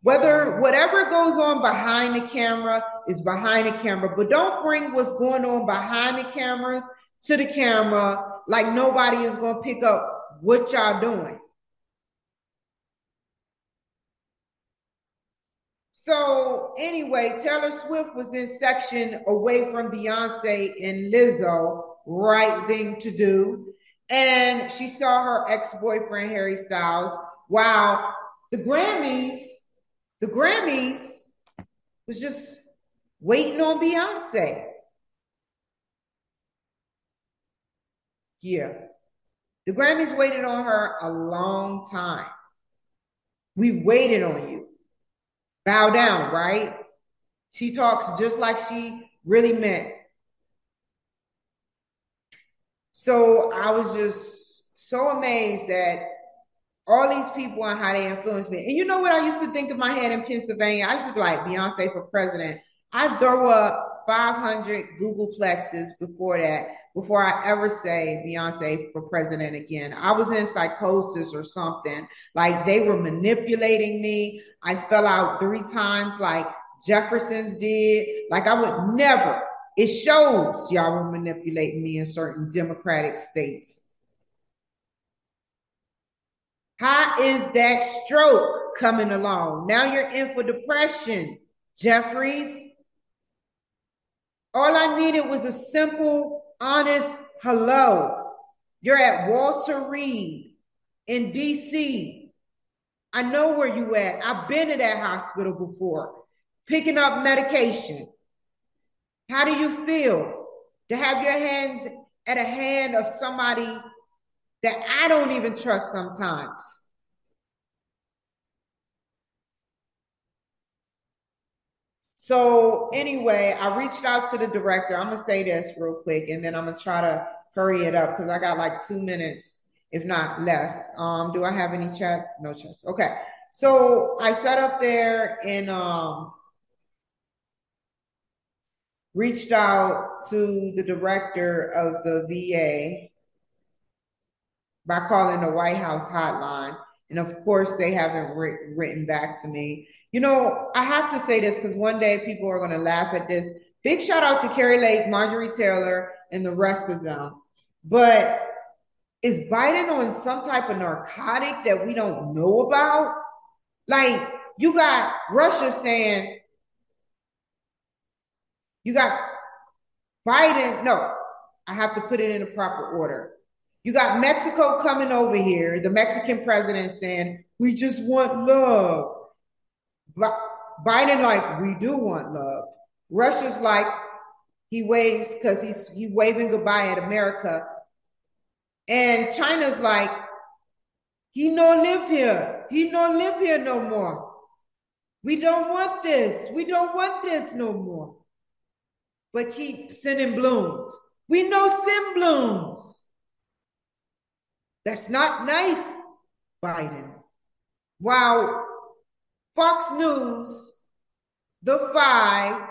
Whether whatever goes on behind the camera is behind the camera, but don't bring what's going on behind the cameras to the camera like nobody is gonna pick up what y'all doing. So anyway, Taylor Swift was in section away from Beyonce and Lizzo, right thing to do. And she saw her ex-boyfriend Harry Styles. Wow, the Grammys, the Grammys was just waiting on Beyonce. Yeah. The Grammys waited on her a long time. We waited on you bow down, right? She talks just like she really meant. So I was just so amazed that all these people and how they influenced me. And you know what I used to think in my head in Pennsylvania? I used to be like Beyonce for president. I throw up 500 googolplexes before that, before I ever say Beyonce for president again. I was in psychosis or something. Like they were manipulating me. I fell out three times, like Jefferson's did. Like I would never. It shows y'all were manipulating me in certain democratic states. How is that stroke coming along? Now you're in for depression, Jeffries. All I needed was a simple, honest hello. You're at Walter Reed in DC. I know where you at. I've been to that hospital before, picking up medication. How do you feel to have your hands at a hand of somebody that I don't even trust sometimes? So anyway, I reached out to the director. I'm gonna say this real quick, and then I'm gonna try to hurry it up because I got like two minutes, if not less. Um, do I have any chats? No chats. Okay. So I sat up there and um reached out to the director of the VA by calling the White House hotline. And of course, they haven't written back to me. You know, I have to say this because one day people are going to laugh at this. Big shout out to Kari Lake, Marjorie Taylor, and the rest of them. But is Biden on some type of narcotic that we don't know about? Like, you got Russia saying, you got Biden. No, I have to put it in a proper order. You got Mexico coming over here, the Mexican president saying, we just want love. Biden like we do want love. Russia's like he waves because he's he waving goodbye at America, and China's like he no live here. He no live here no more. We don't want this. We don't want this no more. But keep sending blooms. We know sin blooms. That's not nice, Biden. While Fox News, The Five,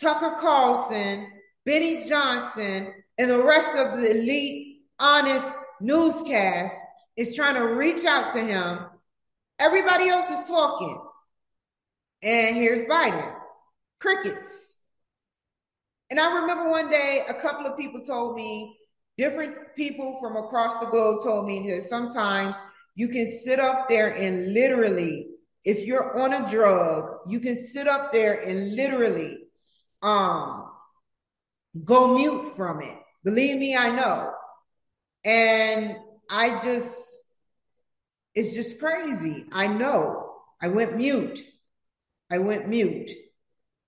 Tucker Carlson, Benny Johnson, and the rest of the elite, honest newscast is trying to reach out to him. Everybody else is talking. And here's Biden. Crickets. And I remember one day a couple of people told me, different people from across the globe told me that sometimes you can sit up there and literally, if you're on a drug, you can sit up there and literally um go mute from it. Believe me, I know. And I just, it's just crazy. I know. I went mute. I went mute.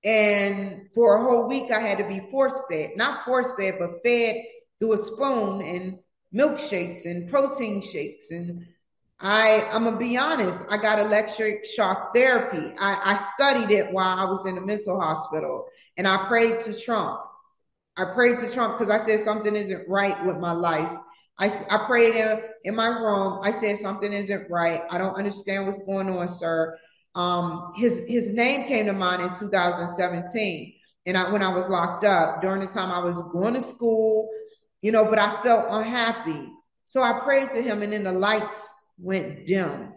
And for a whole week, I had to be force fed, not force fed, but fed through a spoon and milkshakes and protein shakes. And I, I'm gonna be honest, I got electric shock therapy. I, I studied it while I was in a mental hospital, and I prayed to Trump. I prayed to Trump because I said something isn't right with my life. I, I prayed in, in my room. I said something isn't right. I don't understand what's going on, sir. Um, his his name came to mind in 2017, and I, when I was locked up during the time I was going to school, you know, but I felt unhappy. So I prayed to him, and then the lights went dim.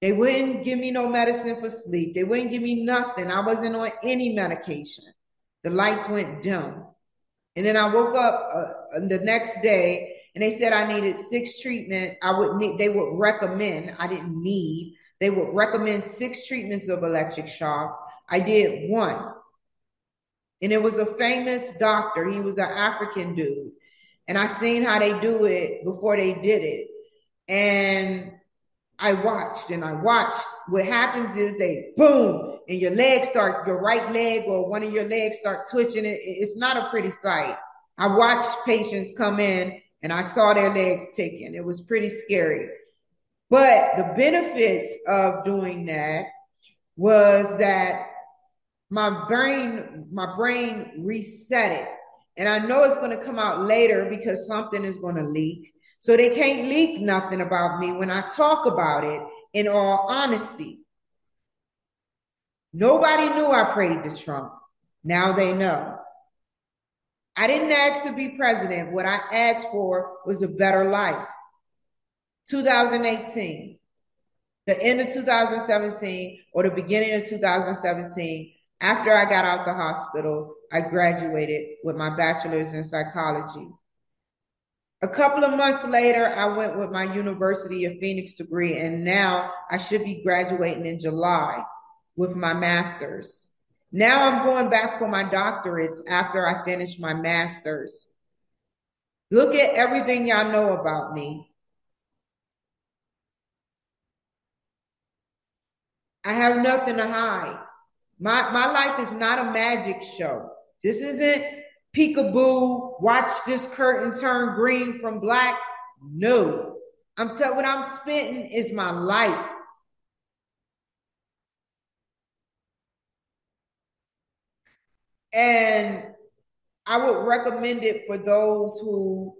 They wouldn't give me no medicine for sleep. They wouldn't give me nothing. I wasn't on any medication. The lights went dim. And then I woke up uh, the next day and they said I needed six treatment. I would need, they would recommend, I didn't need, they would recommend six treatments of electric shock. I did one. And it was a famous doctor. He was an African dude. And I seen how they do it before they did it. And I watched and I watched. What happens is they boom, and your legs start, your right leg or one of your legs start twitching. It, it's not a pretty sight. I watched patients come in and I saw their legs ticking. It was pretty scary. But the benefits of doing that was that my brain, my brain reset it. And I know it's going to come out later because something is going to leak. So they can't leak nothing about me when I talk about it in all honesty. Nobody knew I prayed to Trump. Now they know. I didn't ask to be president. What I asked for was a better life. 2018, the end of 2017 or the beginning of 2017, after I got out the hospital, I graduated with my bachelor's in psychology. A couple of months later, I went with my University of Phoenix degree, and now I should be graduating in July with my master's. Now I'm going back for my doctorates after I finish my master's. Look at everything y'all know about me. I have nothing to hide. My my life is not a magic show. This isn't peekaboo, watch this curtain turn green from black. No. I'm telling what I'm spitting is my life. And I would recommend it for those who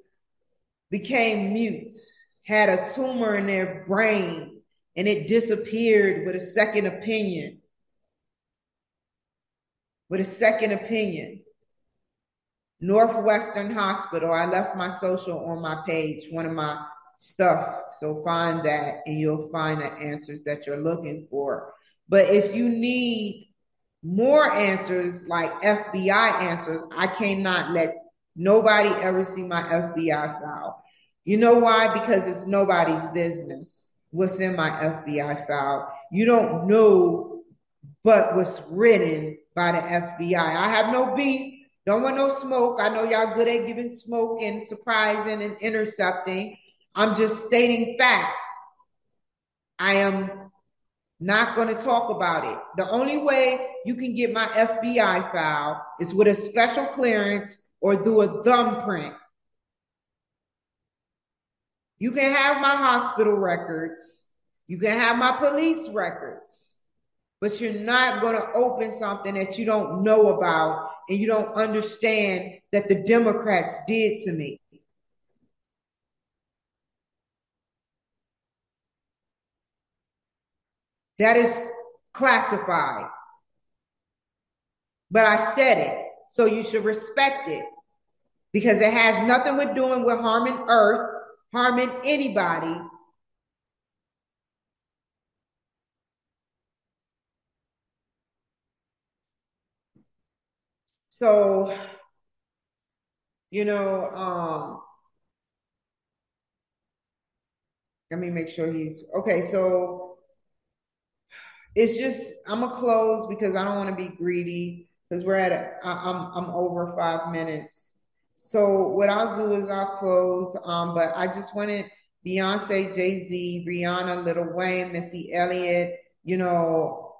became mutes, had a tumor in their brain, and it disappeared with a second opinion. With a second opinion. Northwestern Hospital. I left my social on my page, one of my stuff. So find that and you'll find the answers that you're looking for. But if you need more answers like FBI answers, I cannot let nobody ever see my FBI file. You know why? Because it's nobody's business what's in my FBI file. You don't know but what's written by the FBI. I have no beef. Don't want no smoke. I know y'all good at giving smoke and surprising and intercepting. I'm just stating facts. I am not going to talk about it. The only way you can get my FBI file is with a special clearance or through a thumbprint. You can have my hospital records. You can have my police records. But you're not going to open something that you don't know about and you don't understand that the Democrats did to me. That is classified. But I said it, so you should respect it because it has nothing with doing with harming earth, harming anybody. So, you know, um, let me make sure he's okay. So it's just I'm gonna close because I don't want to be greedy because we're at a, I'm I'm over five minutes. So what I'll do is I'll close. Um, but I just wanted Beyonce, Jay Z, Rihanna, Lil Wayne, Missy Elliott. You know,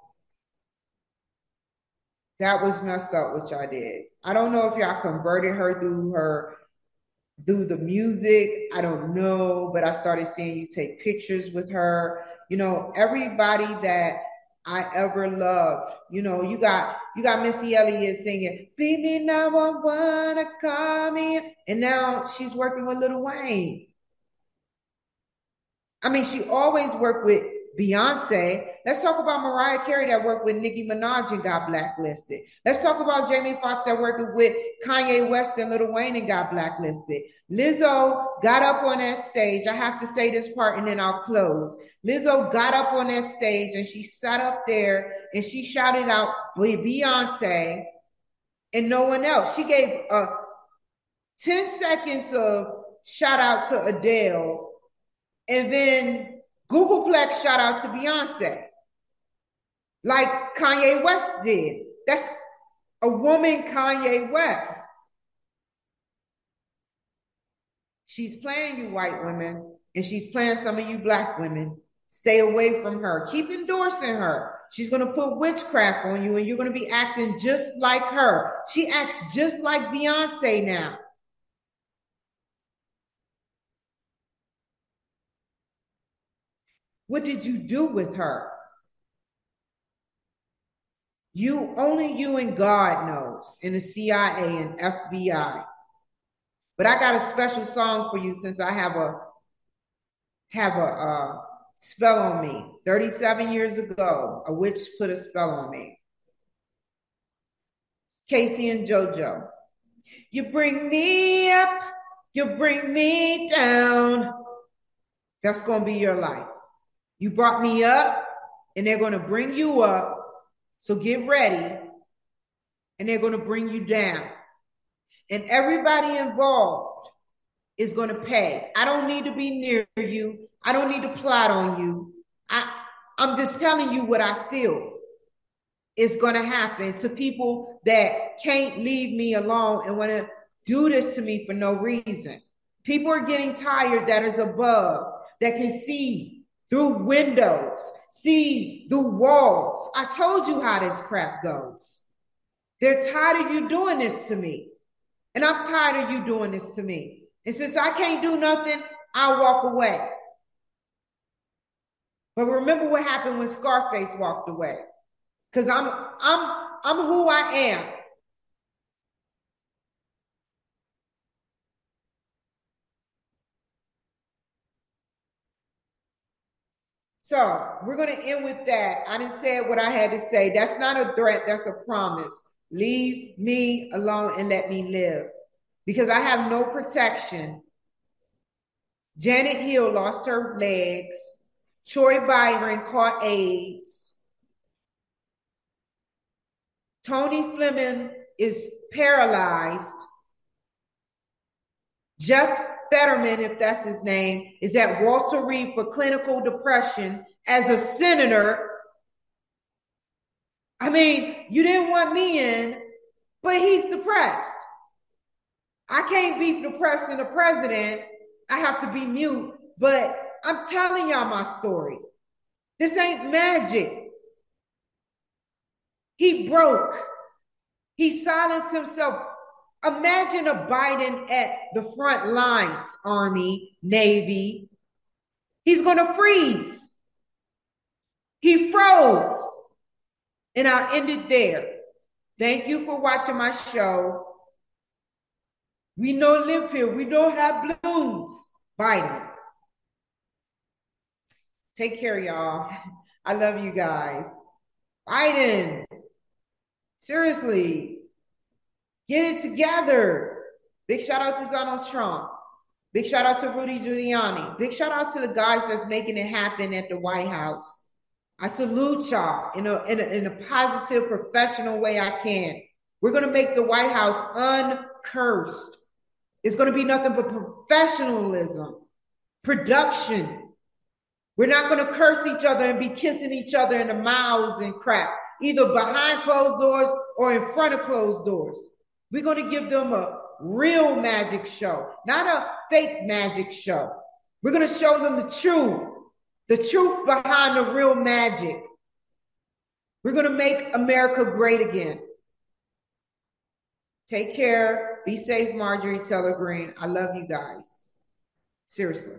that was messed up what y'all did. I don't know if y'all converted her through her through the music. I don't know, but I started seeing you take pictures with her. You know, everybody that I ever loved. You know, you got you got Missy Elliott singing "Beat Me Now I Wanna Call Me," and now she's working with Lil Wayne. I mean, she always worked with Beyonce. Let's talk about Mariah Carey that worked with Nicki Minaj and got blacklisted. Let's talk about Jamie Foxx that worked with Kanye West and Lil Wayne and got blacklisted. Lizzo got up on that stage. I have to say this part and then I'll close. Lizzo got up on that stage and she sat up there and she shouted out Beyonce and no one else. She gave a 10 seconds of shout out to Adele and then googolplex shout out to Beyonce. Like Kanye West did. That's a woman, Kanye West. She's playing you white women and she's playing some of you black women. Stay away from her. Keep endorsing her. She's going to put witchcraft on you and you're going to be acting just like her. She acts just like Beyonce now. What did you do with her? You only you and God knows, and the CIA and FBI. But I got a special song for you since I have a have a uh, spell on me. 37 years ago, a witch put a spell on me. K-Ci and JoJo. You bring me up, you bring me down. That's going to be your life. You brought me up, and they're going to bring you up. So get ready, and they're going to bring you down. And everybody involved is going to pay. I don't need to be near you. I don't need to plot on you. I, I'm just telling you what I feel is going to happen to people that can't leave me alone and want to do this to me for no reason. People are getting tired that is above, that can see through windows, see through walls. I told you how this crap goes. They're tired of you doing this to me. And I'm tired of you doing this to me. And since I can't do nothing, I'll walk away. But remember what happened when Scarface walked away. Because I'm I'm I'm who I am. So we're going to end with that. I didn't say what I had to say. That's not a threat, that's a promise. Leave me alone and let me live because I have no protection. Janet Hill lost her legs. Troy Byron caught AIDS. Tony Fleming is paralyzed. Jeff Fetterman, if that's his name, is at Walter Reed for clinical depression as a senator. I mean, you didn't want me in, but he's depressed. I can't be depressed in the president. I have to be mute, but I'm telling y'all my story. This ain't magic. He broke. He silenced himself. Imagine a Biden at the front lines, Army, Navy. He's going to freeze. He froze. And I ended there. Thank you for watching my show. We don't live here. We don't have balloons. Biden. Take care, y'all. [LAUGHS] I love you guys. Biden. Seriously. Get it together. Big shout out to Donald Trump. Big shout out to Rudy Giuliani. Big shout out to the guys that's making it happen at the White House. I salute y'all in a, in a, in a positive, professional way I can. We're going to make the White House uncursed. It's going to be nothing but professionalism, production. We're not going to curse each other and be kissing each other in the mouths and crap, either behind closed doors or in front of closed doors. We're going to give them a real magic show, not a fake magic show. We're going to show them the truth, the truth behind the real magic. We're going to make America great again. Take care. Be safe, Marjorie Taylor Greene. I love you guys. Seriously.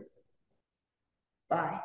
Bye.